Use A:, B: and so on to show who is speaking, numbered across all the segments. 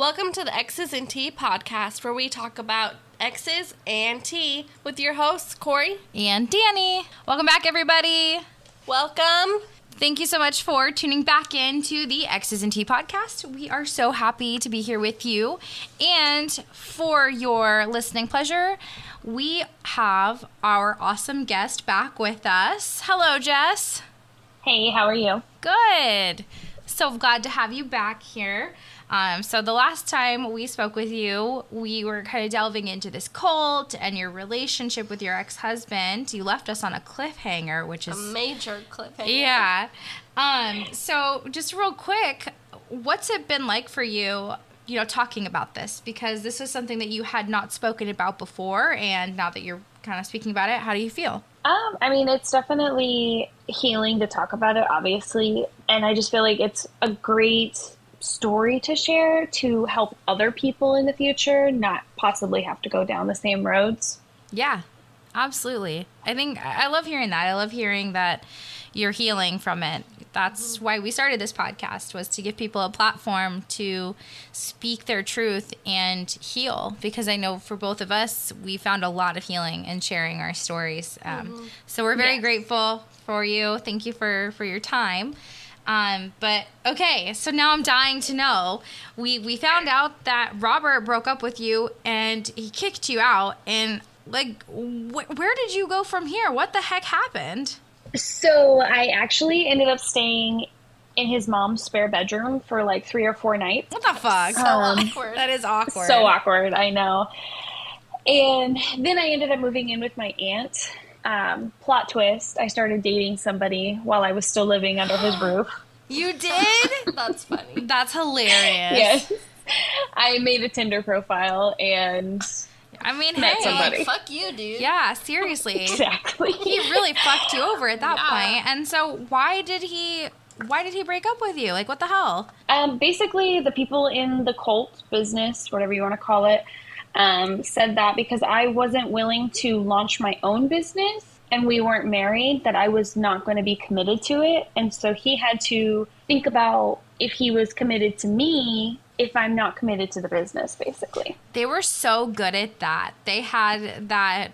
A: Welcome to the X's and T podcast, where we talk about X's and T with your hosts, Corey
B: and Danny. Welcome back, everybody.
A: Welcome.
B: Thank you so much for tuning back into the X's and T podcast. We are so happy to be here with you. And for your listening pleasure, we have our awesome guest back with us. Hello, Jess.
C: Hey, how are you?
B: Good. So glad to have you back here. Um, so the last time we spoke with you, we were kind of delving into this cult and your relationship with your ex-husband. You left us on a cliffhanger, which is
A: a major cliffhanger.
B: Yeah. Um, so just real quick, what's it been like for you? You know, talking about this because this is something that you had not spoken about before, and now that you're kind of speaking about it, how do you feel?
C: Um, I mean, it's definitely healing to talk about it, obviously, and I just feel like it's a great story to share to help other people in the future not possibly have to go down the same roads.
B: Yeah, absolutely. I think I love hearing that. I love hearing that you're healing from it. That's mm-hmm. why we started this podcast was to give people a platform to speak their truth and heal because I know for both of us we found a lot of healing in sharing our stories. Um, mm-hmm. So we're very yes. grateful for you. Thank you for for your time. Um, but okay, so now I'm dying to know. We we found out that Robert broke up with you and he kicked you out. And like, wh- where did you go from here? What the heck happened?
C: So I actually ended up staying in his mom's spare bedroom for like three or four nights.
B: What the fuck? So um, awkward. That is awkward.
C: So awkward. I know. And then I ended up moving in with my aunt um, plot twist, I started dating somebody while I was still living under his roof.
B: You did?
A: That's funny.
B: That's hilarious.
C: Yes. I made a Tinder profile and
B: I mean, met hey,
A: somebody. fuck you, dude.
B: Yeah, seriously.
C: exactly.
B: He really fucked you over at that yeah. point. And so why did he why did he break up with you? Like what the hell?
C: Um basically the people in the cult business, whatever you want to call it, um, said that because I wasn't willing to launch my own business and we weren't married, that I was not going to be committed to it. And so he had to think about if he was committed to me if I'm not committed to the business, basically.
B: They were so good at that. They had that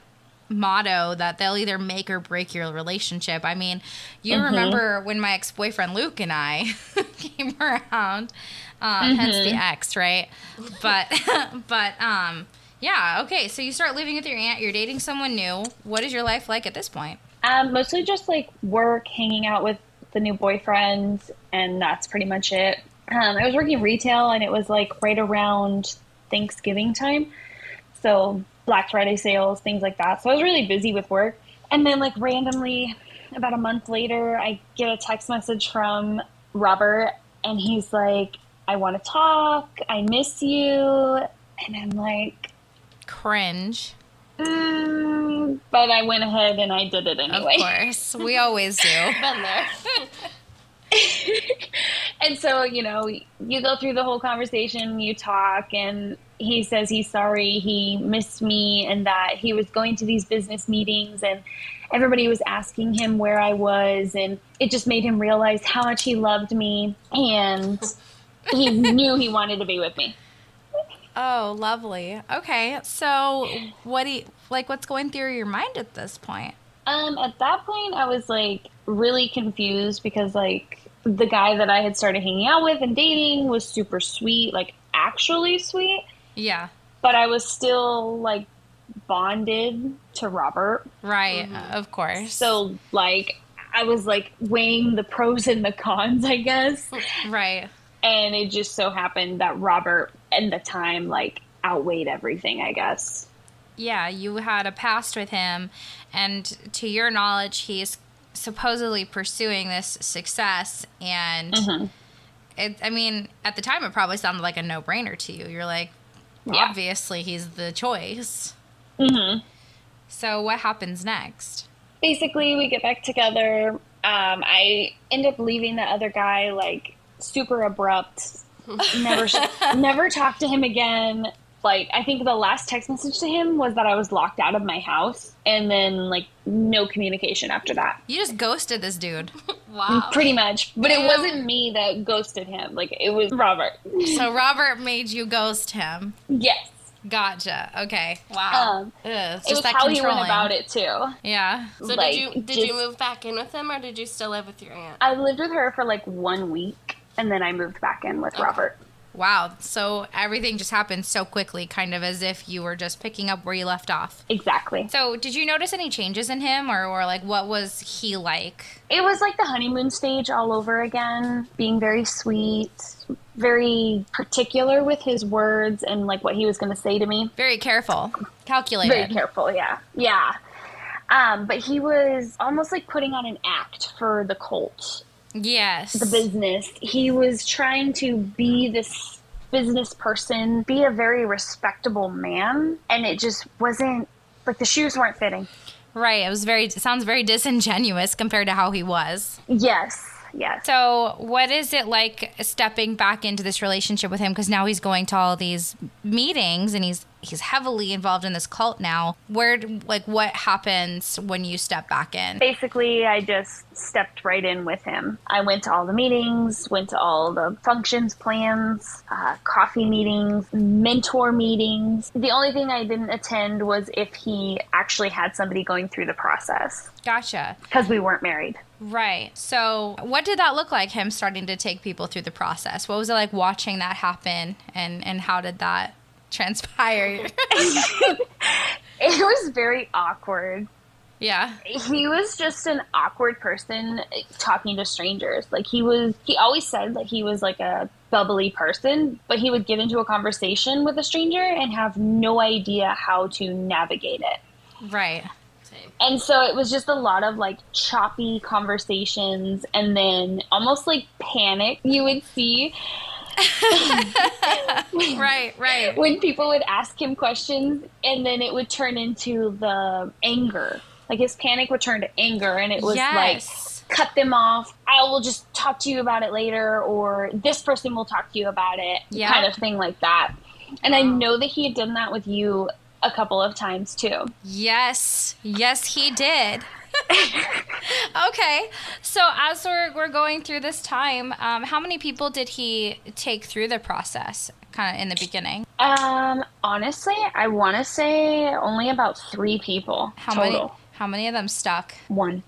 B: motto that they'll either make or break your relationship. I mean, you mm-hmm. remember when my ex boyfriend Luke and I came around uh, mm-hmm. hence the X, right? But, but, um, yeah, okay. So you start living with your aunt. You're dating someone new. What is your life like at this point?
C: Um, mostly just like work, hanging out with the new boyfriend, and that's pretty much it. Um, I was working retail, and it was like right around Thanksgiving time, so Black Friday sales, things like that. So I was really busy with work, and then like randomly, about a month later, I get a text message from Robert, and he's like, I want to talk. I miss you. And I'm like,
B: cringe.
C: Mm, but I went ahead and I did it anyway.
B: Of course. We always do.
A: Been there.
C: and so, you know, you go through the whole conversation, you talk, and he says he's sorry, he missed me, and that he was going to these business meetings, and everybody was asking him where I was, and it just made him realize how much he loved me. And he knew he wanted to be with me.
B: Oh, lovely. Okay, so what do you, like? What's going through your mind at this point?
C: Um, at that point, I was like really confused because like the guy that I had started hanging out with and dating was super sweet, like actually sweet.
B: Yeah.
C: But I was still like bonded to Robert.
B: Right, mm-hmm. of course.
C: So like I was like weighing the pros and the cons, I guess.
B: Right
C: and it just so happened that Robert and the time like outweighed everything, I guess.
B: Yeah, you had a past with him, and to your knowledge, he's supposedly pursuing this success. And mm-hmm. it, I mean, at the time, it probably sounded like a no brainer to you. You're like, yeah. obviously, he's the choice.
C: Mm-hmm.
B: So, what happens next?
C: Basically, we get back together. Um, I end up leaving the other guy like super abrupt. never never talked to him again. like I think the last text message to him was that I was locked out of my house and then like no communication after that.
B: You just ghosted this dude.
A: Wow.
C: Pretty much. But
A: Damn.
C: it wasn't me that ghosted him. Like it was Robert.
B: So Robert made you ghost him.
C: yes.
B: Gotcha. Okay.
A: Wow.
C: Um,
B: Ugh, it's
C: it was
B: that
C: how he went about it too.
B: Yeah.
A: so
C: like,
A: did you did
C: just-
A: you move back in with him or did you still live with your aunt?
C: I lived with her for like one week and then I moved back in with Robert.
B: Wow. So everything just happened so quickly, kind of as if you were just picking up where you left off.
C: Exactly.
B: So, did you notice any changes in him, or, or like what was he like?
C: It was like the honeymoon stage all over again, being very sweet, very particular with his words and like what he was going to say to me.
B: Very careful, calculated.
C: Very careful, yeah. Yeah. Um, but he was almost like putting on an act for the cult,
B: Yes.
C: the business. He was trying to be this business person, be a very respectable man, and it just wasn't like the shoes weren't fitting.
B: Right. It was very. It sounds very disingenuous compared to how he was.
C: Yes, yes.
B: So, what is it like stepping back into this relationship with him? Because now he's going to all these meetings and he's he's heavily involved in this cult now. Where, like, what happens when you step back in?
C: Basically, I just stepped right in with him. I went to all the meetings, went to all the functions plans, uh, coffee meetings, mentor meetings. The only thing I didn't attend was if he actually had somebody going through the process
B: Gotcha.
C: because we weren't married.
B: Right. So, what did that look like? Him starting to take people through the process. What was it like watching that happen, and and how did that transpire?
C: It was very awkward.
B: yeah.
C: He was just an awkward person eh, talking to strangers. Like he was, he always said that he was like a bubbly person, but he would get into a conversation with a stranger and have no idea how to navigate it.
B: Right.
C: And so it was just a lot of like choppy conversations and then almost like panic you would see
B: Right. Right.
C: when people would ask him questions and then it would turn into the anger. Like his panic would turn to anger and it was like cut them off. I will just talk to you about it later, or this person will talk to you about it,
B: Yeah.
C: kind of thing like that. And I know that he had done that with you a couple of times too.
B: Yes, yes, he did. okay, so as we're, we're going through this time, um, how many people did he take through the process, kind of in the beginning?
C: Um, honestly, I want to say only about three people
B: How
C: total.
B: many? How many of them stuck?
C: One.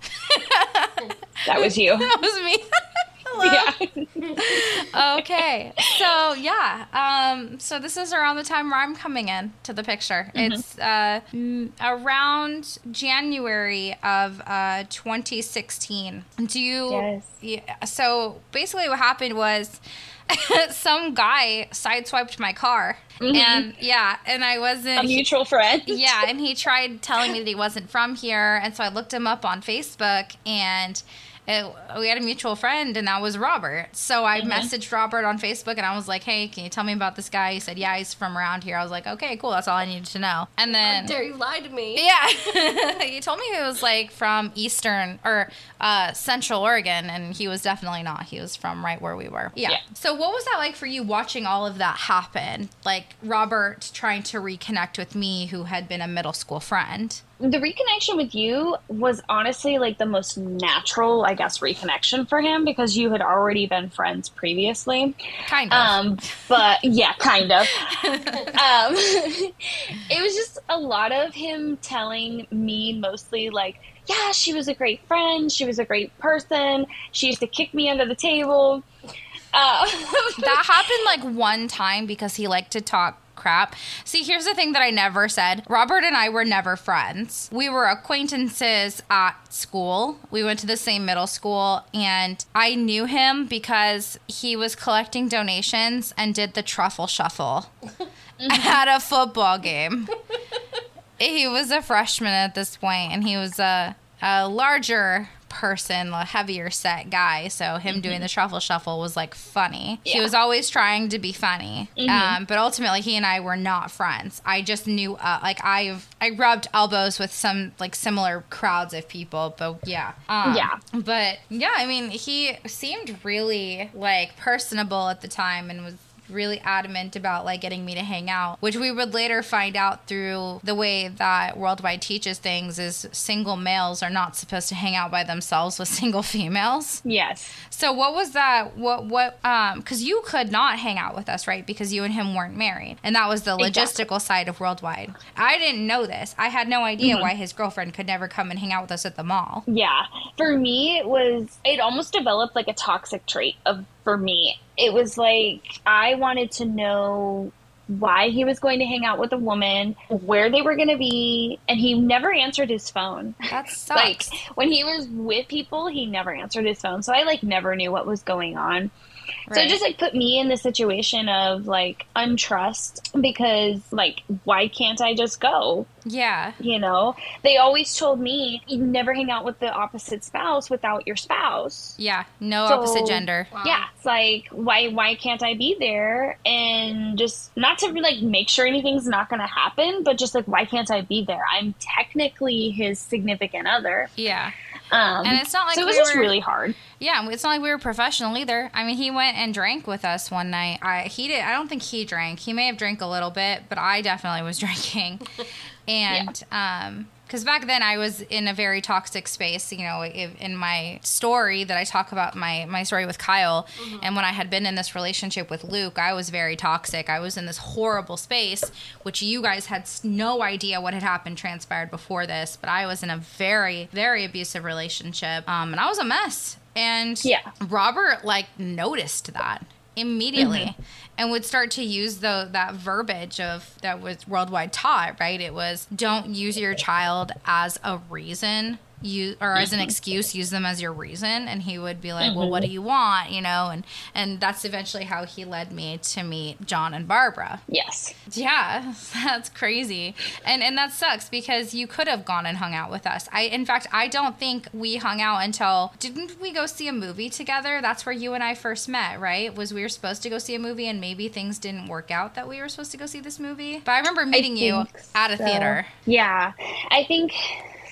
C: that was you.
B: That was me. Hello. Okay, so yeah, um, so this is around the time where I'm coming in to the picture. It's uh, around January of uh, 2016. Do you?
C: Yes.
B: Yeah. So basically, what happened was. some guy sideswiped my car and yeah and i wasn't
C: A mutual friend.
B: yeah, and he tried telling me that he wasn't from here, and so I looked him up on Facebook, and it, we had a mutual friend, and that was Robert. So I messaged Robert on Facebook, and I was like, "Hey, can you tell me about this guy?" He said, "Yeah, he's from around here." I was like, "Okay, cool. That's all I needed to know." And then How
A: Dare you lie to me?
B: yeah, he told me he was like from Eastern or uh, Central Oregon, and he was definitely not. He was from right where we were. Yeah.
C: Yeah.
B: So, what was that like for you watching all of that happen? Like Robert trying to reconnect with me, who had been a middle school friend.
C: The reconnection with you was honestly like the most natural, I guess, reconnection for him because you had already been friends previously.
B: Kind of.
C: Um, but yeah, kind of. um, it was just a lot of him telling me mostly like, yeah, she was a great friend. She was a great person. She used to kick me under the table. Uh,
B: that happened like one time because he liked to talk crap. See, here's the thing that I never said. Robert and I were never friends. We were acquaintances at school. We went to the same middle school and I knew him because he was collecting donations and did the truffle shuffle at a football game. he was a freshman at this point and he was a, a larger person a heavier set guy so him doing the truffle shuffle was like funny. He was always trying to be funny um, but ultimately he and i were not friends. I just knew uh, like i've i rubbed elbows with some like similar crowds of people but yeah. Um,
C: Yeah.
B: but yeah i mean he seemed really like personable at the time and was really adamant about like getting me to hang out, which we would later find out through the way that Worldwide teaches things is single males are not supposed to hang out by themselves with single females.
C: Yes.
B: So what was that? What what? Um, because you could not hang out with us, right? Because you and him weren't married, and that was the
C: Exactly.
B: logistical side of Worldwide. I didn't know this. I had no idea
C: Mm-hmm.
B: why his girlfriend could never come and hang out with us at the mall.
C: Yeah. For me, it was, it almost developed like a toxic trait of, for me. It was like, I wanted to know why he was going to hang out with a woman, where they were going to be, and he never answered his phone.
B: That
C: Like when he was with people, he never answered his phone. So I like never knew what was going on. So
B: Right.
C: it just like put me in the situation of like untrust because like why can't I just go?
B: yeah.
C: You know, they always told me you never hang out with the opposite spouse without your spouse.
B: Yeah. No
C: So-
B: opposite gender.
C: Yeah, it's like why why can't I be there and just not to like make sure anything's not going to happen, but just like why can't I be there? I'm technically his significant other.
B: Yeah.
C: Um,
B: And it's not like
C: so it was
B: we
C: just
B: were-
C: really hard.
B: Yeah, it's not like we were professional either. I mean, he went and drank with us one night. I he did. I don't think he drank. He may have drank a little bit, but I definitely was drinking. And um, because back then I was in a very toxic space. You know, in my story that I talk about my my story with Kyle, and when I had been in this relationship with Luke, I was very toxic. I was in this horrible space, which you guys had no idea what had happened transpired before this. But I was in a very very abusive relationship, um, and I was a mess. And
C: Yeah.
B: Robert like noticed that immediately and would start to use the that verbiage of that was worldwide taught right? It was don't use your child as a reason you or as an excuse use them as your reason and he would be like well what do mm-hmm. you want you know and and that's eventually how he led me to meet john and barbara
C: Yes.
B: yeah, that's crazy. And and that sucks because you could have gone and hung out with us. I in fact, I don't think we hung out until didn't we go see a movie together? That's where you and I first met, right? Was we were supposed to go see a movie and maybe things didn't work out that we were supposed to go see this movie? But I remember meeting you
C: think
B: at a
C: so.
B: theater.
C: Yeah, I think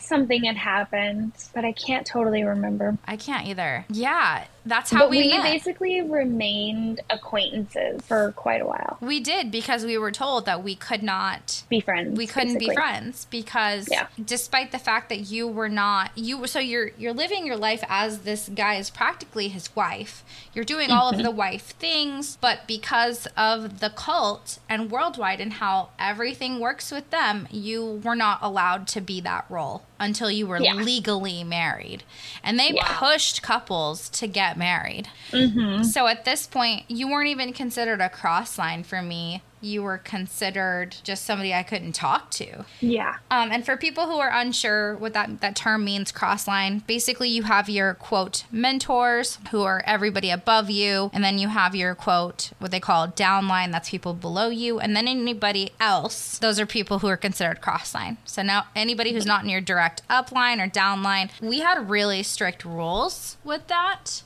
C: something had happened, but I can't totally remember.
B: I can't either. Yeah, that's how
C: but
B: we,
C: we,
B: met.
C: basically remained acquaintances for quite a while.
B: we did because we were told that we could not
C: Be friends.
B: we couldn't be friends because
C: Yeah.
B: despite the fact that you were not you so you're you're living your life as this guy is practically his wife you're doing all
C: Mm-hmm.
B: of the wife things but because of the cult and worldwide and how everything works with them you were not allowed to be that role until you were
C: Yeah.
B: legally married and they
C: Yeah.
B: pushed couples to get married
C: Mm-hmm.
B: so at this point, you weren't even considered a cross line for me. You were considered just somebody I couldn't talk to.
C: Yeah.
B: Um, and for people who are unsure what that, that term means, cross line, basically you have your quote mentors who are everybody above you, and then you have your quote what they call downline, that's people below you, and then anybody else, those are people who are considered cross line. So now anybody who's not in your direct upline or downline, we had really strict rules with that.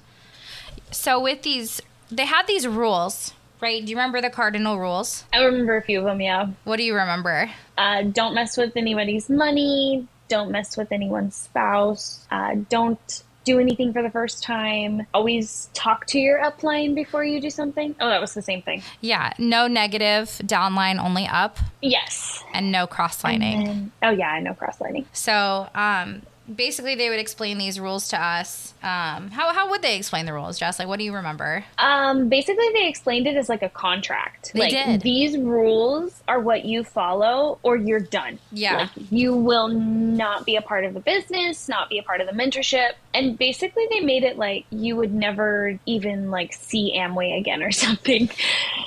B: So with these, they had these rules, right? Do you remember the cardinal rules?
C: I remember a few of them, yeah.
B: What do you remember?
C: Uh, don't mess with anybody's money. Don't mess with anyone's spouse. Uh, don't do anything for the first time. Always talk to your upline before you do something. Oh, that was the same thing.
B: Yeah, no negative downline, only up,
C: Yes.
B: and no cross lining.
C: And- oh, yeah, no know cross lining.
B: So, um, basically, they would explain these rules to us. Um, how how would they explain the rules, Jess? Like, what do you remember?
C: Um, basically, they explained it as like a contract.
B: They
C: like
B: did.
C: these rules are what you follow, or you're done.
B: Yeah.
C: like you will not be a part of the business, not be a part of the mentorship, and basically they made it like you would never even like see Amway again or something.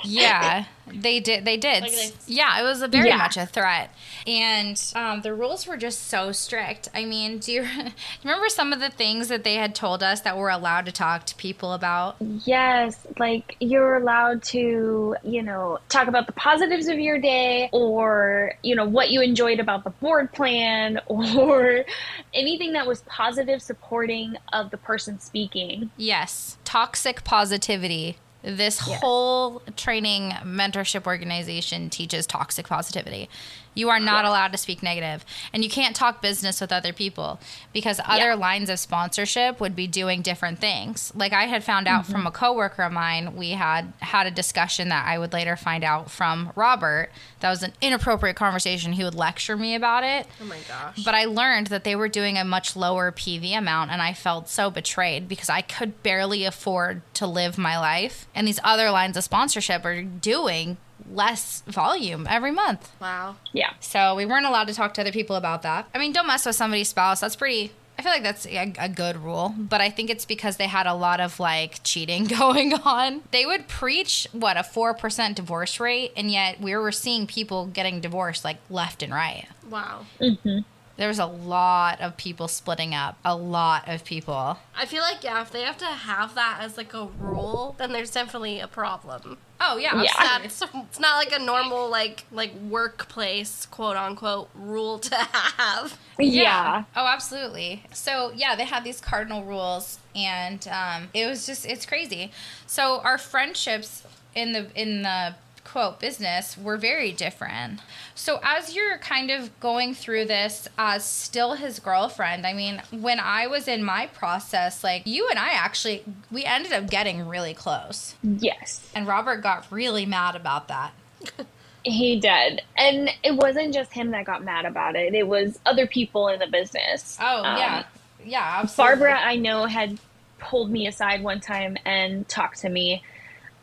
B: Yeah, they did. They did.
A: Like they-
B: yeah, it was a very
C: Yeah.
B: much a threat, and um, the rules were just so strict. I mean, do you, do you remember some of the things that they had told us that we're allowed to talk to people about?
C: Yes, like you're allowed to, you know, talk about the positives of your day or, you know, what you enjoyed about the board plan or anything that was positive supporting of the person speaking.
B: Yes, toxic positivity This
C: Yes.
B: whole training mentorship organization teaches toxic positivity. You are not
C: Yes.
B: allowed to speak negative, and you can't talk business with other people because other
C: Yeah.
B: lines of sponsorship would be doing different things. Like I had found out from mm-hmm. a coworker of mine, we had had a discussion that I would later find out from Robert. That was an inappropriate conversation. He would lecture me about it.
A: Oh my gosh.
B: But I learned that they were doing a much lower PV amount, and I felt so betrayed because I could barely afford to live my life. And these other lines of sponsorship are doing less volume every month.
A: wow.
C: Yeah.
B: So we weren't allowed to talk to other people about that. I mean, don't mess with somebody's spouse. That's pretty. I feel like that's a, a good rule, but I think it's because they had a lot of like cheating going on. They would preach what a 4% divorce rate, and yet we were seeing people getting divorced like left and right.
A: Wow. Mm-hmm.
B: There was a lot of people splitting up. A lot of people.
A: I feel like yeah, if they have to have that as like a rule, then there's definitely a problem.
B: Oh yeah,
C: Yeah.
B: absolutely.
A: That's it's not like a normal like like workplace quote unquote rule to have.
C: Yeah.
B: Oh, absolutely. So yeah, they had these cardinal rules, and um, it was just it's crazy. So our friendships in the in the quote business were very different. So as you're kind of going through this as still his girlfriend, I mean, when I was in my process, like you and I actually we ended up getting really close.
C: Yes.
B: And Robert got really mad about that.
C: He did. And it wasn't just him that got mad about it. It was other people in the business.
B: Oh,
C: Um,
B: yeah. Yeah, absolutely.
C: Barbara, I know, had pulled me aside one time and talked to me.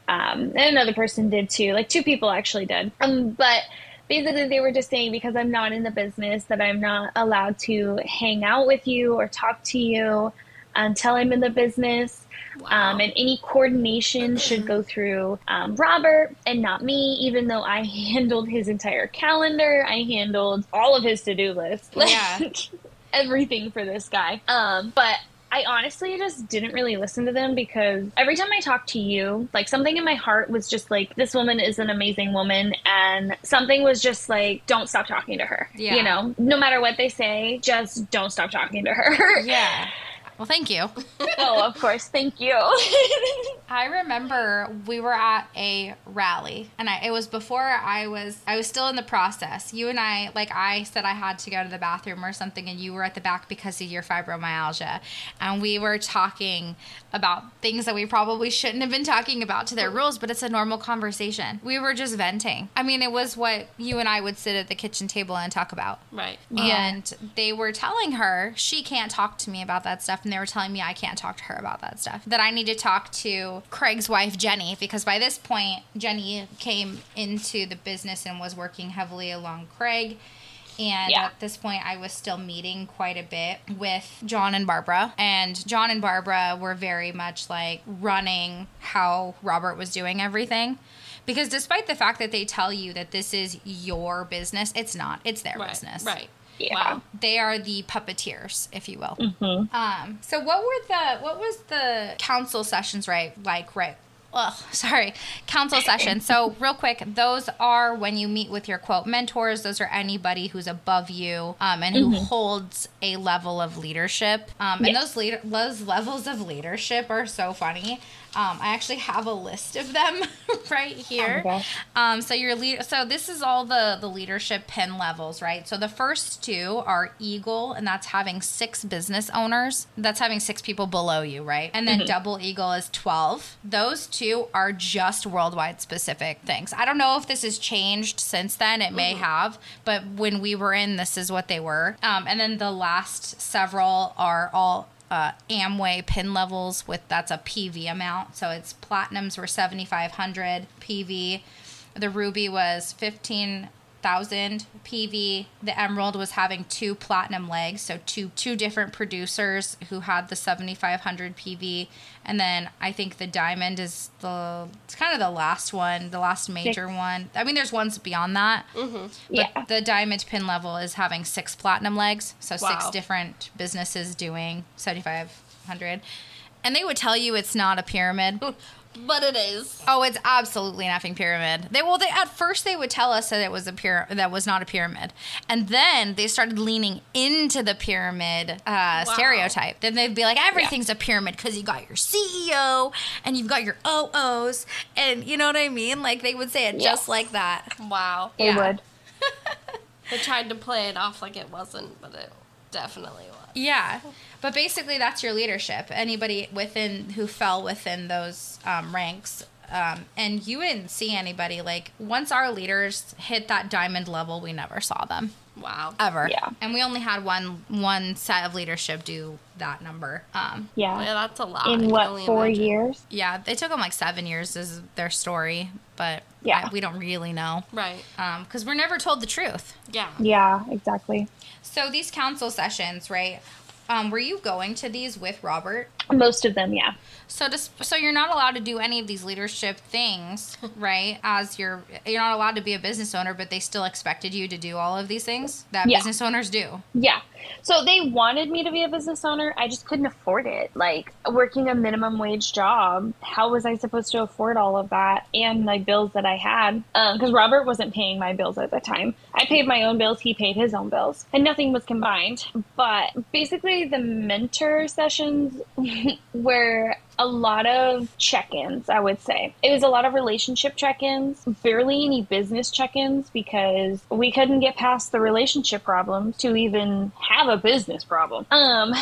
C: Um, and another person did too. Like two people actually did. Um, but basically, they were just saying because I'm not in the business that I'm not allowed to hang out with you or talk to you until I'm in the business.
A: Wow.
C: Um, and any coordination should go through um, Robert and not me, even though I handled his entire calendar. I handled all of his to do list. Like,
B: Yeah.
C: everything for this guy. Um, but I honestly just didn't really listen to them because every time I talked to you, like something in my heart was just like, this woman is an amazing woman. And something was just like, don't stop talking to her.
B: Yeah.
C: You know, no matter what they say, just don't stop talking to her.
B: Yeah. Well, thank you.
C: oh, of course. Thank you.
B: I remember we were at a rally, and I, it was before I was I was still in the process. You and I, like I said, I had to go to the bathroom or something, and you were at the back because of your fibromyalgia, and we were talking about things that we probably shouldn't have been talking about to their rules, but it's a normal conversation. We were just venting. I mean, it was what you and I would sit at the kitchen table and talk about.
A: right.
B: And they were telling her she can't talk to me about that stuff. And they were telling me I can't talk to her about that stuff. That I need to talk to Craig's wife, Jenny, because by this point, Jenny came into the business and was working heavily along Craig. And
C: Yeah.
B: at this point, I was still meeting quite a bit with John and Barbara. And John and Barbara were very much like running how Robert was doing everything. Because despite the fact that they tell you that this is your business, it's not. It's their
A: Right.
B: business.
A: Right.
C: Yeah.
A: Wow.
B: They are the puppeteers, if you will.
C: Mhm.
B: Um, so what were the what was the council sessions right like right Ugh, sorry, council session. So, real quick, those are when you meet with your quote mentors. Those are anybody who's above you um, and who holds a level of leadership. Um, and those leader those levels of leadership are so funny. Um, I actually have a list of them right here.
C: gosh.
B: Um, so your lead, so this is all the the leadership pin levels, right? So the first two are Eagle, and that's having six business owners. That's having six people below you, right? And then Double Eagle is twelve. Those two are just worldwide specific things. I don't know if this has changed since then. It may have, but when we were in, this is what they were. Um, and then the last several are all uh, Amway pin levels with that's a PV amount. So it's platinums were 7,500 PV. The ruby was 15,000 PV. The emerald was having two platinum legs, so two two different producers who had the 7,500 PV. And then I think the diamond is the it's kind of the last one, the last major one. I mean, there's ones beyond that. Mm-hmm. But
C: Yeah.
B: the diamond pin level is having six platinum legs, so six different businesses doing 7500 and they would tell you it's not a pyramid
A: But it is.
B: Oh, it's absolutely an effing pyramid. They well, they at first they would tell us that it was a pyramid that was not a pyramid, and then they started leaning into the pyramid uh, stereotype. Then they'd be like, everything's a pyramid because you got your CEO and you've got your OOs, and you know what I mean. Like they would say it just like that.
A: Wow.
C: They
B: Yeah.
C: would.
A: They tried to play it off like it wasn't, but it definitely was.
B: Yeah, but basically that's your leadership. Anybody within who fell within those um, ranks, um, and you didn't see anybody like once our leaders hit that diamond level, we never saw them
A: Wow.
B: ever.
C: Yeah.
B: and we only had one one set of leadership do that number. Um,
A: Yeah,
C: Yeah.
A: that's a lot.
C: In what
A: only
C: four
A: imagine.
C: years?
B: yeah, it took them like seven years is their story, but
C: Yeah.
B: I- we don't really know
A: Right.
B: because we're never told the truth.
A: Yeah.
C: Yeah, exactly.
B: So these council sessions, right? Um, were you going to these with Robert?
C: Most of them, yeah.
B: So just so you're not allowed to do any of these leadership things, right? As you're you're not allowed to be a business owner, but they still expected you to do all of these things that
C: Yeah.
B: business owners do.
C: Yeah. So they wanted me to be a business owner. I just couldn't afford it. Like working a minimum wage job, how was I supposed to afford all of that and my bills that I had? Um, because Robert wasn't paying my bills at the time. I paid my own bills, he paid his own bills, and nothing was combined. But basically, the mentor sessions were a lot of check-ins i would say. It was a lot of relationship check-ins barely any business check-ins because we couldn't get past the relationship problems to even have a business problem. Um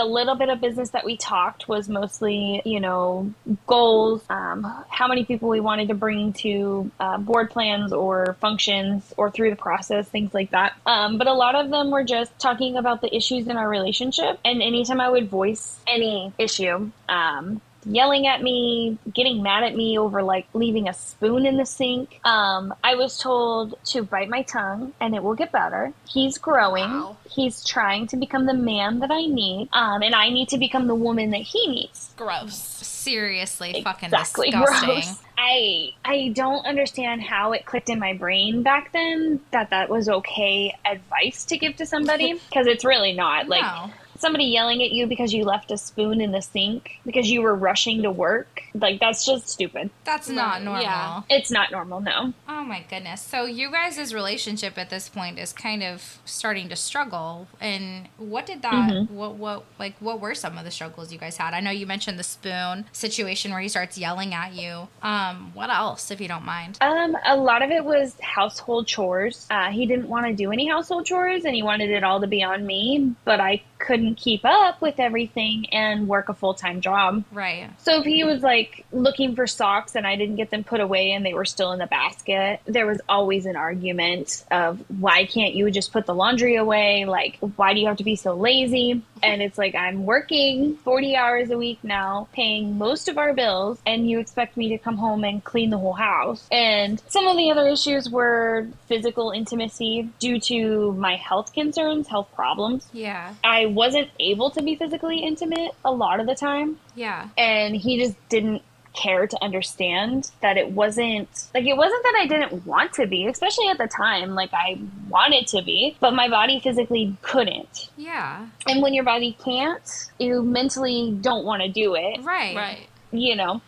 C: the little bit of business that we talked was mostly, you know, goals, um, how many people we wanted to bring to uh, board plans or functions or through the process, things like that. Um, but a lot of them were just talking about the issues in our relationship. And anytime I would voice any issue, um, yelling at me, getting mad at me over like leaving a spoon in the sink. Um, I was told to bite my tongue and it will get better. He's growing.
A: Wow.
C: He's trying to become the man that I need. Um, and I need to become the woman that he needs.
A: Gross.
B: Seriously, fucking
C: Exactly.
B: disgusting.
C: Gross. I I don't understand how it clicked in my brain back then that that was okay advice to give to somebody because it's really not. Like
B: No.
C: Somebody yelling at you because you left a spoon in the sink because you were rushing to work. Like that's just stupid.
B: That's not normal.
A: yeah.
C: It's not normal, no.
B: Oh my goodness. So you guys' relationship at this point is kind of starting to struggle. And what did that
C: Mm-hmm.
B: what what like what were some of the struggles you guys had? I know you mentioned the spoon situation where he starts yelling at you. Um, what else, if you don't mind?
C: Um, a lot of it was household chores. Uh, he didn't want to do any household chores and he wanted it all to be on me, but I couldn't keep up with everything and work a full time job.
B: Right.
C: So if he was like looking for socks and I didn't get them put away and they were still in the basket, there was always an argument of why can't you just put the laundry away? Like, why do you have to be so lazy? And it's like, I'm working 40 hours a week now, paying most of our bills, and you expect me to come home and clean the whole house. And some of the other issues were physical intimacy due to my health concerns, health problems.
B: Yeah.
C: I wasn't able to be physically intimate a lot of the time
B: Yeah.
C: and he just didn't care to understand that it wasn't like it wasn't that I didn't want to be, especially at the time. Like I wanted to be, but my body physically couldn't.
B: Yeah.
C: And when your body can't, you mentally don't want to do it,
B: Right.
A: Right.
C: you know.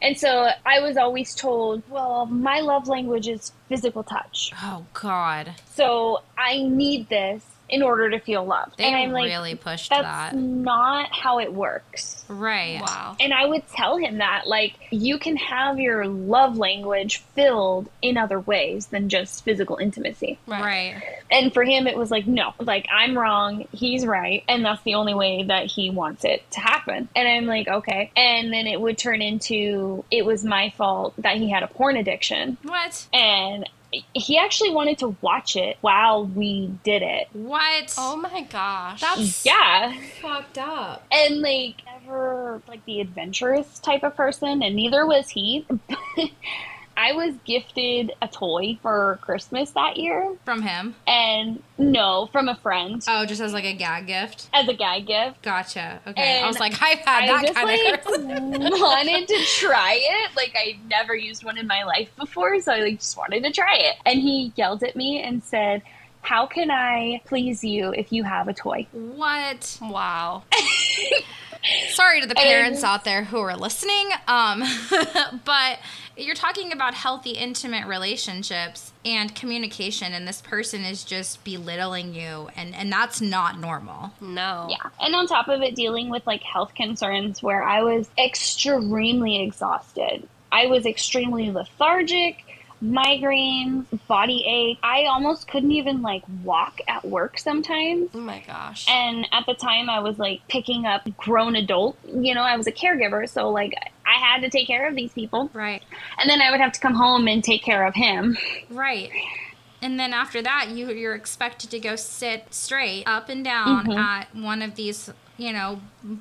C: And so I was always told, well, my love language is physical touch.
B: Oh God.
C: So I need this in order to feel loved.
B: They
C: and I'm like,
B: really pushed
C: that's
B: that.
C: not how it works.
B: Right.
A: Wow.
C: And I would tell him that, like, you can have your love language filled in other ways than just physical intimacy.
A: Right.
B: Right.
C: And for him, it was like, no, like, I'm wrong, he's right, and that's the only way that he wants it to happen. And I'm like, okay. And then it would turn into it was my fault that he had a porn addiction.
B: What?
C: And he actually wanted to watch it while we did it.
B: What?
A: Oh my gosh.
B: That's
C: Yeah.
B: fucked up.
C: and like never like the adventurous type of person and neither was he i was gifted a toy for christmas that year
B: From him.
C: and no from a friend
B: Oh, just as like a gag gift.
C: as a gag gift
B: Gotcha. Okay. And I was like, I've had
C: i
B: that
C: just
B: kind
C: like
B: of
C: wanted to try it like i never used one in my life before so i like just wanted to try it and he yelled at me and said how can i please you if you have a toy
B: What?
A: wow.
B: sorry to the parents out there who are listening. Um, but you're talking about healthy, intimate relationships and communication, and this person is just belittling you, and and that's not normal.
A: No.
C: Yeah. And on top of it, dealing with like health concerns where I was extremely exhausted. I was extremely lethargic, migraines, body ache. I almost couldn't even like walk at work sometimes.
A: Oh my gosh.
C: And at the time, I was like picking up grown adult. You know, I was a caregiver, so like I had to take care of these people.
B: Right.
C: And then I would have to come home and take care of him.
B: Right. And then after that, you you're expected to go sit straight up and down
C: Mhm.
B: at one of these, you know,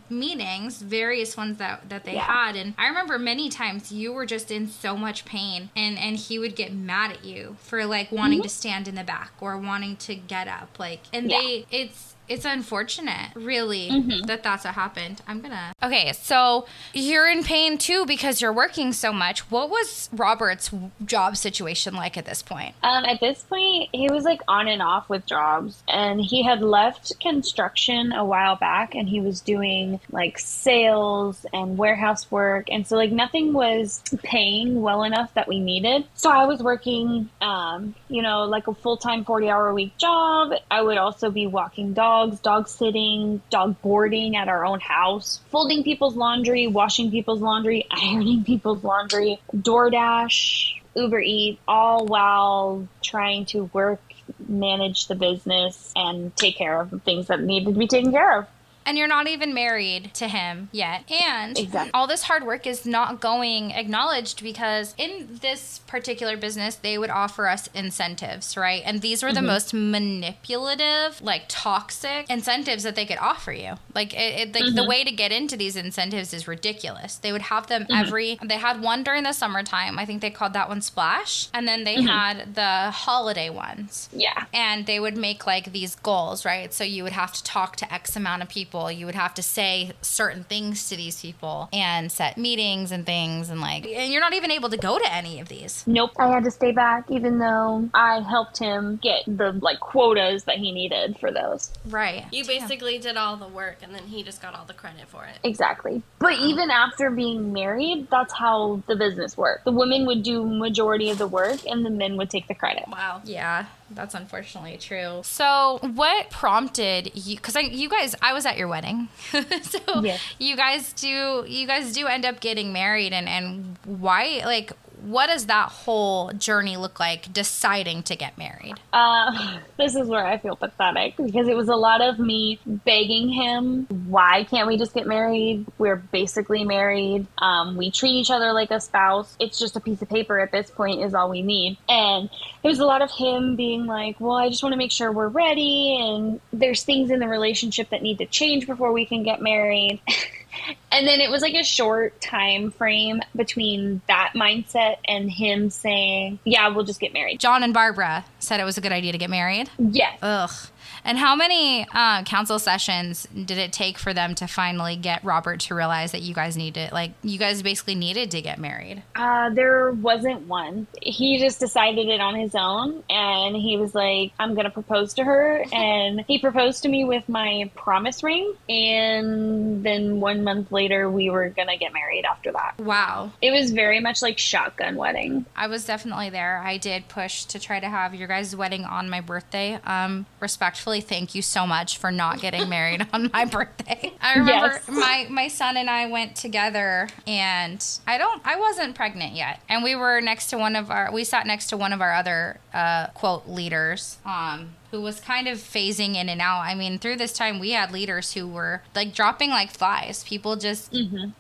B: meetings, various ones that that they
C: Yeah.
B: had. And I remember many times you were just in so much pain, and and he would get mad at you for like wanting mm-hmm. to stand in the back or wanting to get up, like. And
C: Yeah.
B: they, it's it's unfortunate, really,
C: Mhm.
B: that that's what happened. I'm gonna. Okay, so you're in pain too because you're working so much. What was Robert's job situation like at this point?
C: Um, at this point, he was like on and off with jobs, and he had left construction a while back, and he was doing like sales and warehouse work, and so like nothing was paying well enough that we needed. So I was working, um, you know, like a full time forty hour a week job. I would also be walking dogs, dog sitting, dog boarding at our own house, folding people's laundry, washing people's laundry, ironing people's laundry, DoorDash. Uber Eats, all while trying to work, manage the business, and take care of things that needed to be taken care of.
B: And you're not even married to him yet. And
C: Exactly.
B: all this hard work is not going acknowledged because in this particular business, they would offer us incentives, right? And these were the mm-hmm. most manipulative, like toxic incentives that they could offer you. Like, it, it, like the mm-hmm. way to get into these incentives is ridiculous. They would have them mm-hmm. every, they had one during the summertime. I think they called that one Splash. And then they had the holiday ones
C: Yeah.
B: and they would make like these goals, right? So you would have to talk to X amount of people. You would have to say certain things to these people and set meetings and things and like and you're not even able to go to any of these.
C: Nope. I had to stay back even though I helped him get the like quotas that he needed for those.
B: Right.
A: You basically did all the work and then he just got all the credit for it.
C: Exactly. But even after being married, that's how the business worked. The women would do majority of the work and the men would take the credit.
A: Wow.
B: Yeah, that's unfortunately true. So, what prompted you? Because I, you guys, I was at your wedding, so
C: Yes.
B: you guys do, you guys do end up getting married, and and why? Like, what does that whole journey look like? Deciding to get married.
C: Uh, this is where I feel pathetic because it was a lot of me begging him, why can't we just get married? We're basically married. Um, we treat each other like a spouse. It's just a piece of paper at this point, is all we need. And it was a lot of him being like, well, I just want to make sure we're ready. And there's things in the relationship that need to change before we can get married. And then it was like a short time frame between that mindset and him saying, Yeah, we'll just get married.
B: John and Barbara said it was a good idea to get married.
C: Yes.
B: Ugh. And how many uh, council sessions did it take for them to finally get Robert to realize that you guys needed, like, you guys basically needed to get married?
C: Uh, there wasn't one. He just decided it on his own, and he was like, "I'm gonna propose to her," and he proposed to me with my promise ring, and then one month later, we were gonna get married. After that,
B: Wow.
C: it was very much like shotgun wedding.
B: I was definitely there. I did push to try to have your guys' wedding on my birthday. Um, respectfully, thank you so much for not getting married on my birthday. I remember
C: Yes.
B: my my son and I went together, and I don't, I wasn't pregnant yet, and we were next to one of our, we sat next to one of our other uh, quote leaders. Um, who was kind of phasing in and out. I mean, through this time, we had leaders who were like dropping like flies. People just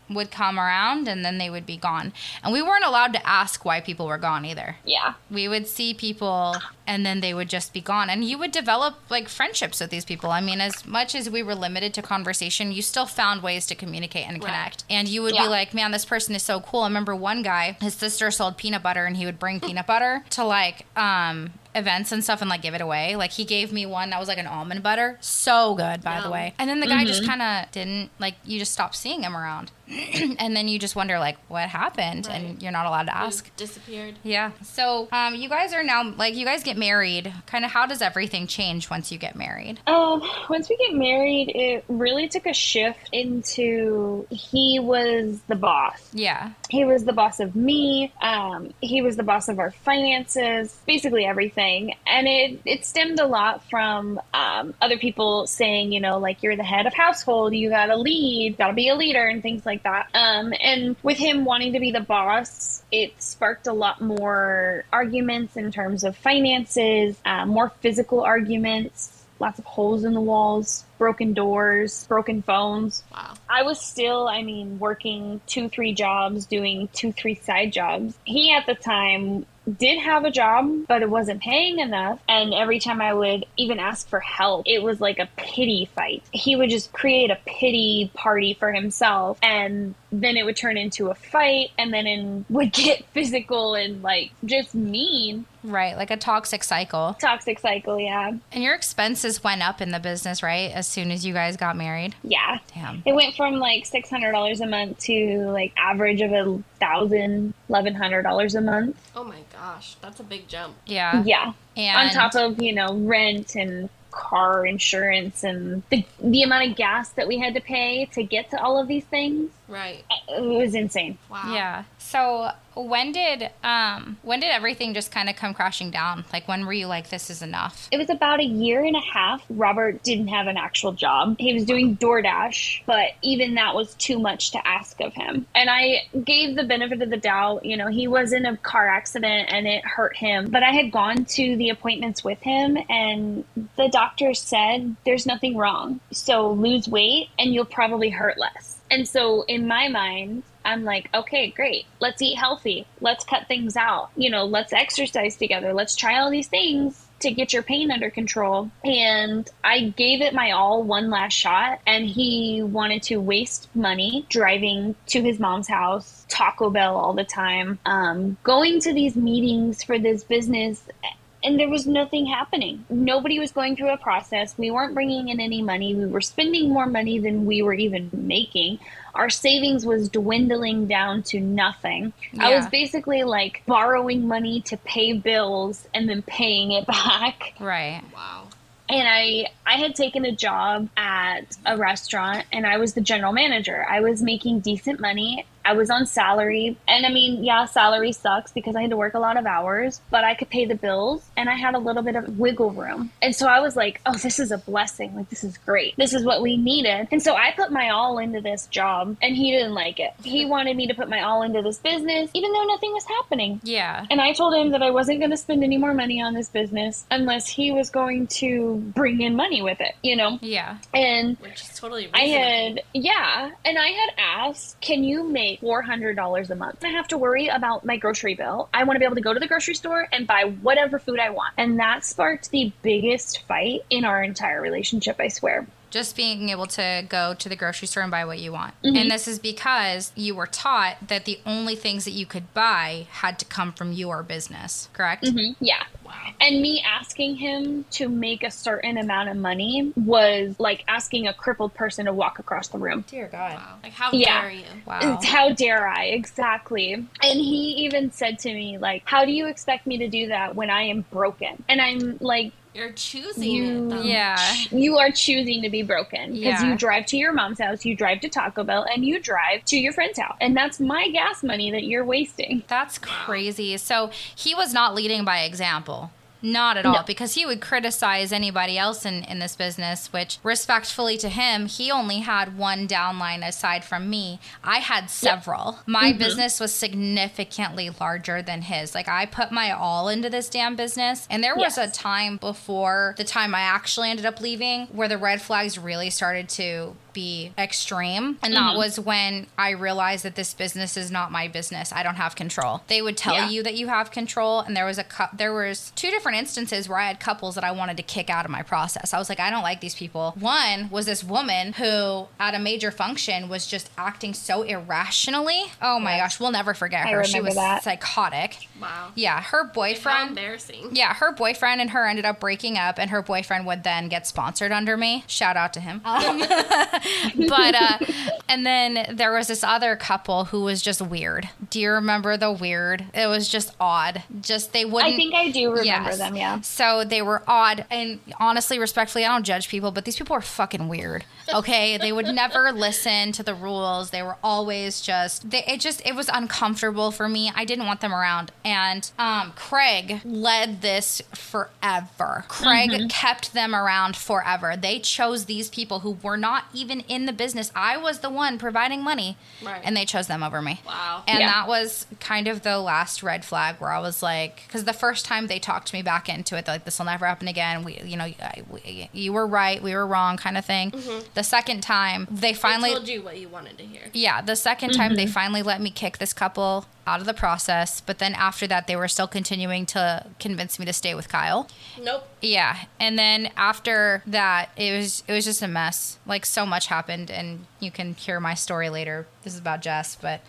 B: would come around and then they would be gone. And we weren't allowed to ask why people were gone either.
C: Yeah,
B: We would see people and then they would just be gone. And you would develop like friendships with these people. I mean, as much as we were limited to conversation, you still found ways to communicate and connect. And you would
C: Yeah.
B: be like, man, this person is so cool. I remember one guy, his sister sold peanut butter and he would bring peanut butter to like, um, events and stuff and like give it away. Like he gave me one that was like an almond butter. So good, by the way. And then the guy just
C: Mm-hmm.
B: kind of didn't like you just stopped seeing him around. and then you just wonder like what happened, and you're not allowed to ask.
A: Disappeared.
B: Yeah. So, um, you guys are now like you guys get married. Kind of, how does everything change once you get married?
C: Um, once we get married, it really took a shift into he was the boss.
B: Yeah.
C: He was the boss of me. Um, he was the boss of our finances, basically everything. And it, it stemmed a lot from um, other people saying, you know, like you're the head of household, you gotta lead, gotta be a leader, and things like that. Um, and with him wanting to be the boss, it sparked a lot more arguments in terms of finances, uh, more physical arguments. Lots of holes in the walls, broken doors, broken phones.
A: Wow.
C: I was still, I mean, working two, three jobs, doing two, three side jobs. He at the time did have a job, but it wasn't paying enough. And every time I would even ask for help, it was like a pity fight. He would just create a pity party for himself. And then it would turn into a fight and then it would get physical and like just mean.
B: Right. Like a toxic cycle.
C: Toxic cycle, yeah.
B: And your expenses went up in the business, right? As soon as you guys got married.
C: Yeah.
B: Damn.
C: It went from like six hundred dollars a month to like average of a thousand, eleven hundred dollars a month.
A: Oh my gosh, that's a big jump.
B: Yeah.
C: Yeah.
B: And
C: On top of, you know, rent and car insurance and the the amount of gas that we had to pay to get to all of these things.
A: Right.
C: It was insane.
A: Wow.
B: Yeah. So when did um when did everything just kind of come crashing down? Like when were you like this is enough?
C: It was about a year and a half. Robert didn't have an actual job. He was doing DoorDash, but even that was too much to ask of him. And I gave the benefit of the doubt. You know, he was in a car accident and it hurt him. But I had gone to the appointments with him, and the doctor said, There's nothing wrong. So lose weight and you'll probably hurt less. And so in my mind, I'm like, okay, great. Let's eat healthy. Let's cut things out. You know, let's exercise together. Let's try all these things to get your pain under control. And I gave it my all one last shot. And he wanted to waste money driving to his mom's house, Taco Bell all the time, um, going to these meetings for this business and there was nothing happening. Nobody was going through a process. We weren't bringing in any money. We were spending more money than we were even making. Our savings was dwindling down to nothing. I was basically like borrowing money to pay bills and then paying it back.
B: Right.
A: Wow.
C: And I I had taken a job at a restaurant and I was the general manager. I was making decent money. I was on salary. And I mean, yeah, salary sucks because I had to work a lot of hours, but I could pay the bills and I had a little bit of wiggle room. And so I was like, oh, this is a blessing. Like, this is great. This is what we needed. And so I put my all into this job and he didn't like it. He wanted me to put my all into this business, even though nothing was happening.
B: Yeah.
C: And I told him that I wasn't going to spend any more money on this business unless he was going to bring in money with it, you know?
B: Yeah.
C: And
A: Which is totally
C: I had, yeah, and I had asked, can you make $400 a month? I have to worry about my grocery bill. I want to be able to go to the grocery store and buy whatever food I want. And that sparked the biggest fight in our entire relationship, I swear.
B: Just being able to go to the grocery store and buy what you want.
C: Mm-hmm.
B: And this is because you were taught that the only things that you could buy had to come from your business, correct?
C: Yeah.
A: Wow.
C: And me asking him to make a certain amount of money was like asking a crippled person to walk across the room.
B: Dear God.
A: Wow. Like, how
C: Yeah.
A: dare you?
B: Wow.
C: How dare I? Exactly. And he even said to me, like, how do you expect me to do that when I am broken? And I'm like,
A: You're choosing
C: You-
A: it.
B: Yeah.
C: you are choosing to be broken because
B: Yeah.
C: you drive to your mom's house, you drive to Taco Bell, and you drive to your friend's house. And that's my gas money that you're wasting.
B: That's crazy. So he was not leading by example. Not at all,
C: No.
B: because he would criticize anybody else in, in this business, which respectfully to him, he only had one downline aside from me. I had several. My mm-hmm. business was significantly larger than his. Like, I put my all into this damn business. And there was a time before the time I actually ended up leaving where the red flags really started to be extreme. And that was when I realized that this business is not my business. I don't have control. They would tell
C: Yeah.
B: you that you have control and there was a cou- there was two different instances where I had couples that I wanted to kick out of my process. I was like I don't like these people. One was this woman who at a major function was just acting so irrationally. Oh my gosh, we'll never forget her. She was
C: that.
B: psychotic.
A: Wow.
B: Yeah, her boyfriend
A: embarrassing.
B: yeah, her boyfriend and her ended up breaking up, and her boyfriend would then get sponsored under me. Shout out to him. Um, but uh, and then there was this other couple who was just weird. Do you remember the weird? It was just odd. Just they wouldn't.
C: I think I do remember
B: Yes.
C: them. Yeah.
B: So they were odd, and honestly, respectfully, I don't judge people, but these people are fucking weird. Okay, they would never listen to the rules. They were always just. They, it just it was uncomfortable for me. I didn't want them around, and um, Craig led this forever. Craig kept them around forever. They chose these people who were not even in the business. I was the one providing money,
A: Right.
B: and they chose them over me.
A: Wow.
B: And
C: Yeah.
B: that was kind of the last red flag where I was like, because the first time they talked me back into it, like this will never happen again. We, you know, I, we, you were right, we were wrong, kind of thing. Mm-hmm. The second time they
A: I
B: finally,
A: told you what you wanted to hear.
B: yeah, the 2nd time they mm-hmm. finally let me kick this couple out of the process. But then after that, they were still continuing to convince me to stay with Kyle.
A: Nope.
B: Yeah, and then after that, it was it was just a mess. Like so much happened, and you can hear my story later. This is about Jess, but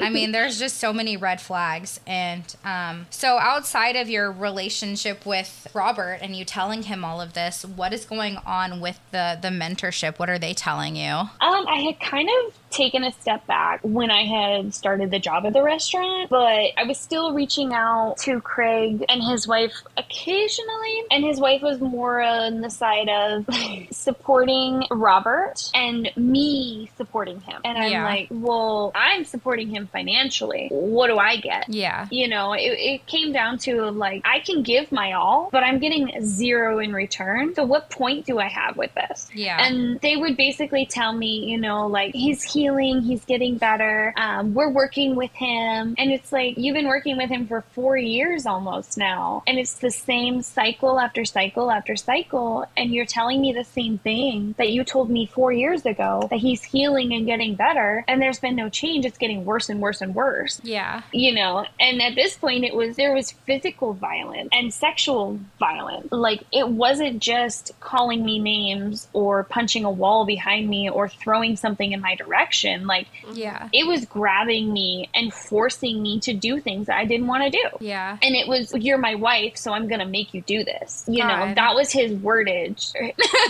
B: I mean, there's just so many red flags. And um, so, outside of your relationship with Robert and you telling him all of this, what is going on with the the mentorship? What are they telling you?
C: Um, I had kind of taken a step back when I had started the job at the restaurant, but I was still reaching out to Craig and his wife occasionally. And his wife was more on the side of supporting Robert and me supporting him. And I'm
B: Yeah.
C: like, well, I'm supporting him financially. What do I get?
B: Yeah,
C: you know, it, it came down to like, I can give my all, but I'm getting zero in return. So, what point do I have with this?
B: Yeah.
C: And they would basically tell me, you know, like, he's healing, he's getting better, um, we're working with him. And it's like, you've been working with him for four years almost now. And it's the same cycle after cycle after cycle. And you're telling me the same thing that you told me four years ago that he's healing and getting better. And there's been no change. It's getting worse and worse and worse.
B: Yeah,
C: you know and at this point it was there was physical violence and sexual violence. Like it wasn't just calling me names or punching a wall behind me or throwing something in my direction. Like
B: yeah,
C: it was grabbing me and forcing me to do things that i didn't want to do.
B: Yeah.
C: and it was you're my wife so i'm gonna make you do this. You know that was his wordage.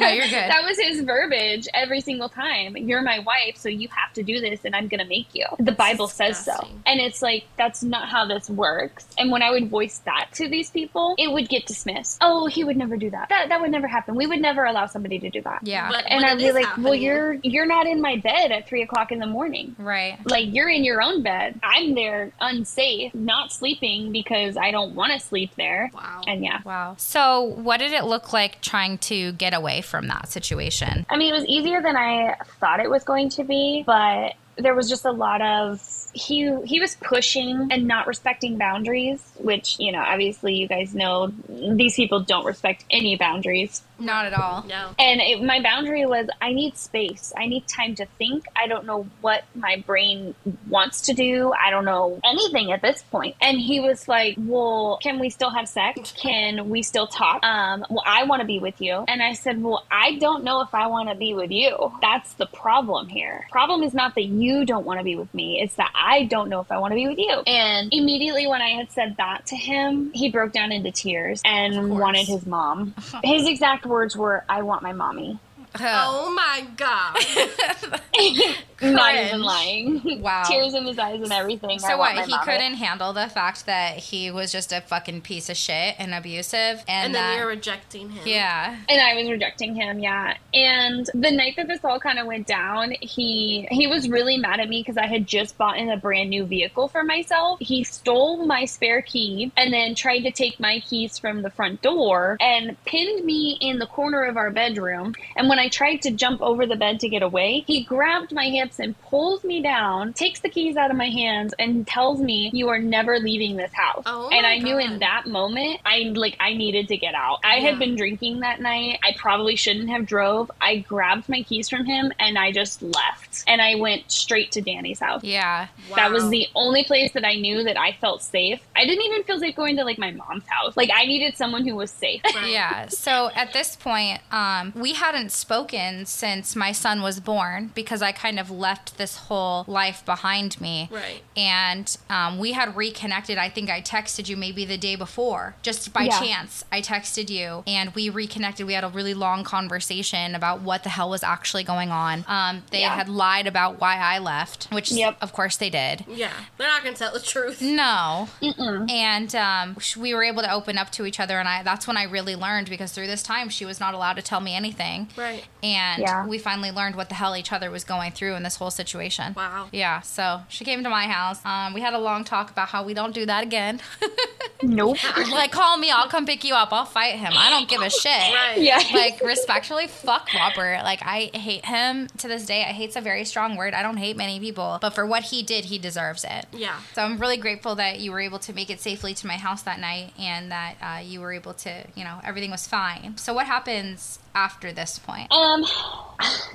B: No, you're good.
C: that was his verbiage every single time. You're my wife so you have to do this and i'm gonna make you. The bible says so. and it's like that's not how this works. And when i would voice that to these people it would get dismissed. Oh he would never do that. That, that would never happen. We would never allow somebody to do that.
B: Yeah,
A: But
C: and i'd be
A: is
C: like well you're you're not in my bed at three o'clock in the morning.
B: Right.
C: like you're in your own bed. I'm there unsafe not sleeping because i don't want to sleep there.
A: Wow.
C: and yeah.
B: Wow. So, what did it look like trying to get away from that situation?
C: I mean, it was than I thought it was going to be, but there was just a lot of he he was pushing and not respecting boundaries, which you know, obviously, you guys know these people don't respect any boundaries.
B: Not at all.
A: no.
C: And it, my boundary was I need space. I need time to think. I don't know what my brain wants to do. I don't know anything at this point. And he was like, "Well, can we still have sex? Can we still talk? Um, well, I want to be with you." And I said, "Well, I don't know if I want to be with you. That's the problem here. Problem is not that you don't want to be with me. It's that I don't know if I want to be with you." And immediately when I had said that to him, he broke down into tears and wanted his mom. His exact words were, "I want my mommy."
A: Oh my god.
C: Not even lying.
B: Wow.
C: Tears in his eyes and everything.
B: So what? He
C: mommy.
B: couldn't handle the fact that he was just a fucking piece of shit and abusive, and,
A: and
B: that
A: then you're rejecting him.
B: yeah,
C: And I was rejecting him, yeah. And the night that this all kind of went down, he he was really mad at me because I had just bought in a brand new vehicle for myself. He stole my spare key and then tried to take my keys from the front door and pinned me in the corner of our bedroom. And when I tried to jump over the bed to get away, he grabbed my hips and pulls me down, takes the keys out of my hands, and tells me, "You are never leaving this house."
A: Oh
C: and I knew in that moment, I like I needed to get out. I
A: Yeah.
C: had been drinking that night. I probably shouldn't have drove. I grabbed my keys from him and I just left. And I went straight to Danny's house.
B: yeah,
C: That was the only place that I knew that I felt safe. I didn't even feel safe going to like my mom's house. Like I needed someone who was safe.
A: Right.
B: yeah. So at this point, um, we hadn't spoken since my son was born because I kind of left this whole life behind me.
A: Right.
B: And um, we had reconnected. I think I texted you maybe the day before, just by
C: Yeah.
B: chance. I texted you and we reconnected. We had a really long conversation about what the hell was actually going on. Um, they
C: Yeah.
B: had lied about why I left, which
C: Yep.
B: of course they did.
A: Yeah. They're not going to tell the truth.
B: No.
C: Mm-mm.
B: And um, we were able to open up to each other, and I that's when I really learned because through this time she was not allowed to tell me anything,
A: Right.
B: and
C: Yeah.
B: we finally learned what the hell each other was going through in this whole situation.
A: Wow.
B: Yeah, so she came to my house. Um, we had a long talk about how we don't do that again.
C: Nope.
B: like, call me, I'll come pick you up, I'll fight him. I don't give a shit.
A: Right.
C: Yeah.
B: Like, respectfully, fuck Robert. Like, I hate him to this day. I hate a very strong word. I don't hate many people, but for what he did, he deserves it.
A: Yeah.
B: So I'm really grateful that you were able to make it safely to my house that night and that uh, you were able to, you know, everything was fine. So what happens after this point?
C: Um,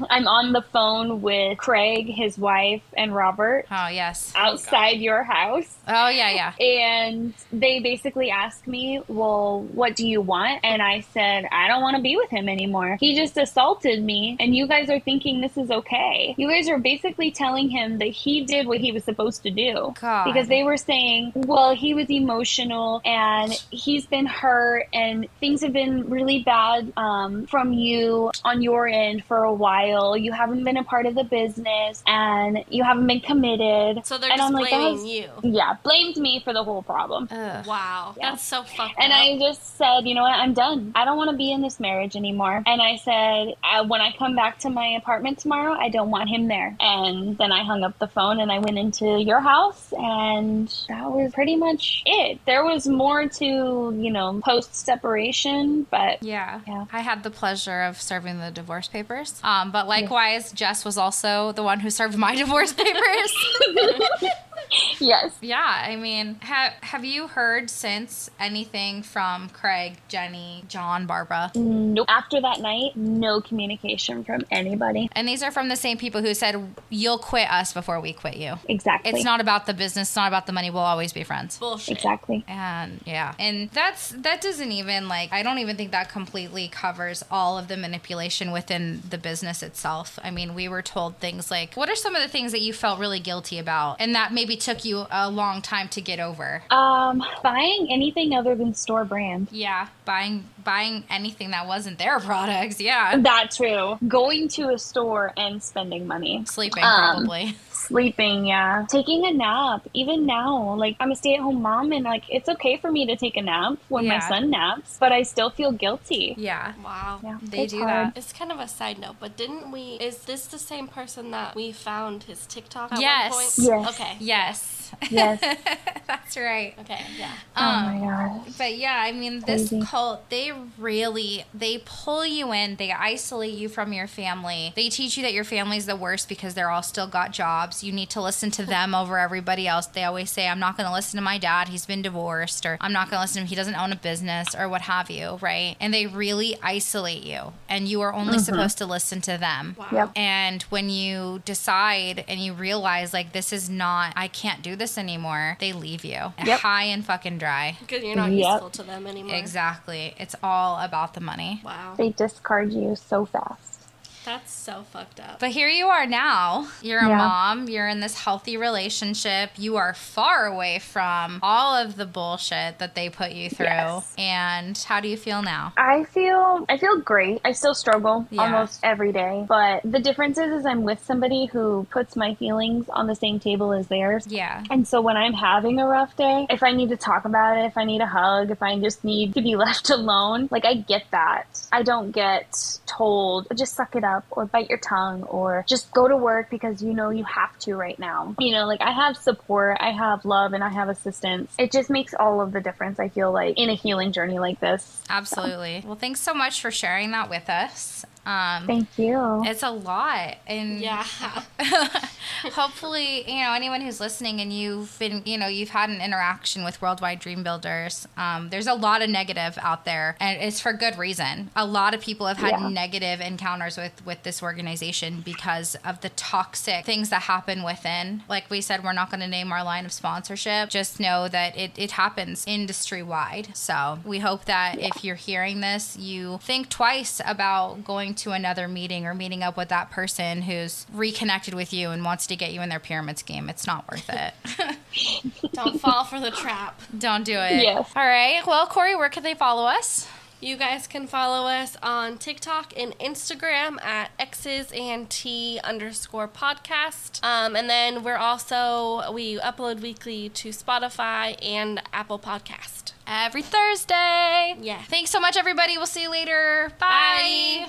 C: I'm on the phone with Craig, his wife, and Robert
B: Oh, yes.
C: outside your house.
B: Oh, yeah, yeah.
C: And they basically asked me, Well, what do you want? And I said, I don't want to be with him anymore. He just assaulted me, and you guys are thinking this is okay. You guys are basically telling him that he did what he was supposed to do.
B: God.
C: Because they were saying, Well, he was emotional and he's been hurt, and things have been really bad um, from you on your end for a while. You haven't been a part of the business, and you haven't been committed.
A: So they're
C: And
A: just
C: I'm like,
A: blaming
C: "Guys,
A: you.
C: Yeah, blamed me for the whole problem.
B: Ugh.
A: Wow.
C: Yeah.
A: That's so fucked
C: And
A: up.
C: I just said, you know what, I'm done. I don't want to be in this marriage anymore. And I said, uh, when I come back to my apartment tomorrow, I don't want him there. And then I hung up the phone and I went into your house, and that was pretty much it. There was more to, you know, post separation, but
B: Yeah.
C: Yeah.
B: I had the pleasure of serving the divorce papers. Um, but likewise, Jess was also the one who served my divorce papers.
C: yes.
B: yeah, I mean, have have you heard since anything from Craig, Jenny, John, Barbara?
C: Nope. After that night, no communication from anybody.
B: And these are from the same people who said, You'll quit us before we quit you.
C: Exactly.
B: It's not about the business, it's not about the money, we'll always be friends.
A: Bullshit.
C: Exactly.
B: And yeah, and that's that doesn't even like I don't even think that completely covers all of the manipulation within the business itself. I mean, we were told things like, "What are some of the things that you felt really guilty about?" and that maybe took you a long time to get over.
C: Um, buying anything other than store brand.
B: Yeah, buying buying anything that wasn't their products. Yeah,
C: That too. Going to a store and spending money.
B: sleeping
C: Um,
B: probably.
C: Sleeping, yeah. Taking a nap. Even now, like I'm a stay-at-home mom, and like it's okay for me to take a nap when my son naps, but I still feel guilty.
B: Yeah,
A: Wow.
C: Yeah,
B: They
C: it's
B: do
C: hard.
B: that.
A: It's kind of a side note, but didn't we? Is this the same person that we found his TikTok at
B: Yes.
A: one point?
C: Yes.
A: Okay.
B: yes,
C: Yes.
B: that's right.
A: Okay. Yeah.
C: oh
B: Um,
C: my god.
B: But yeah, I mean, this
C: Crazy.
B: cult, they really, they pull you in, they isolate you from your family. They teach you that your family's the worst because they're all still got jobs. You need to listen to them over everybody else. They always say, I'm not going to listen to my dad. He's been divorced. Or I'm not going to listen to him. He doesn't own a business or what have you, right? And they really isolate you. And you are only supposed to listen to them.
A: Wow.
C: Yep.
B: And when you decide and you realize, like, this is not, I can't do this anymore, they leave you
C: Yep.
B: high and fucking dry.
A: Because you're not
C: Yep.
A: useful to them anymore.
B: Exactly. It's all about the money.
A: Wow.
C: They discard you so fast.
A: That's so fucked up.
B: But here you are now. You're a
C: Yeah.
B: mom. You're in this healthy relationship. You are far away from all of the bullshit that they put you through.
C: Yes.
B: And how do you feel now?
C: I feel I feel great. I still struggle
B: Yeah.
C: almost every day, but the difference is, is I'm with somebody who puts my feelings on the same table as theirs.
B: Yeah.
C: And so when I'm having a rough day, if I need to talk about it, if I need a hug, if I just need to be left alone, like I get that. I don't get told, just suck it up or bite your tongue or just go to work because you know you have to right now. You know, like I have support, I have love, and I have assistance. It just makes all of the difference, I feel like, in a healing journey like this.
B: Absolutely. Well, thanks so much for sharing that with us. Um,
C: Thank you.
B: it's a lot. And
A: yeah.
B: hopefully you know anyone who's listening and you've been you know you've had an interaction with worldwide dream builders um, there's a lot of negative out there and it's for good reason a lot of people have had
C: Yeah.
B: negative encounters with with this organization because of the toxic things that happen within like we said we're not going to name our line of sponsorship just know that it, it happens industry wide so we hope that if you're hearing this you think twice about going to another meeting or meeting up with that person who's reconnected with you and wants to get you in their pyramid scheme. It's not worth it.
A: Don't fall for the trap.
B: Don't do it.
C: Yes.
B: All right. Well, Corey, where can they follow us?
A: You guys can follow us on TikTok and Instagram at X's and T underscore podcast. Um, and then we're also, we upload weekly to Spotify and Apple Podcast.
B: Every Thursday.
A: Yeah.
B: Thanks so much, everybody. We'll see you later. Bye.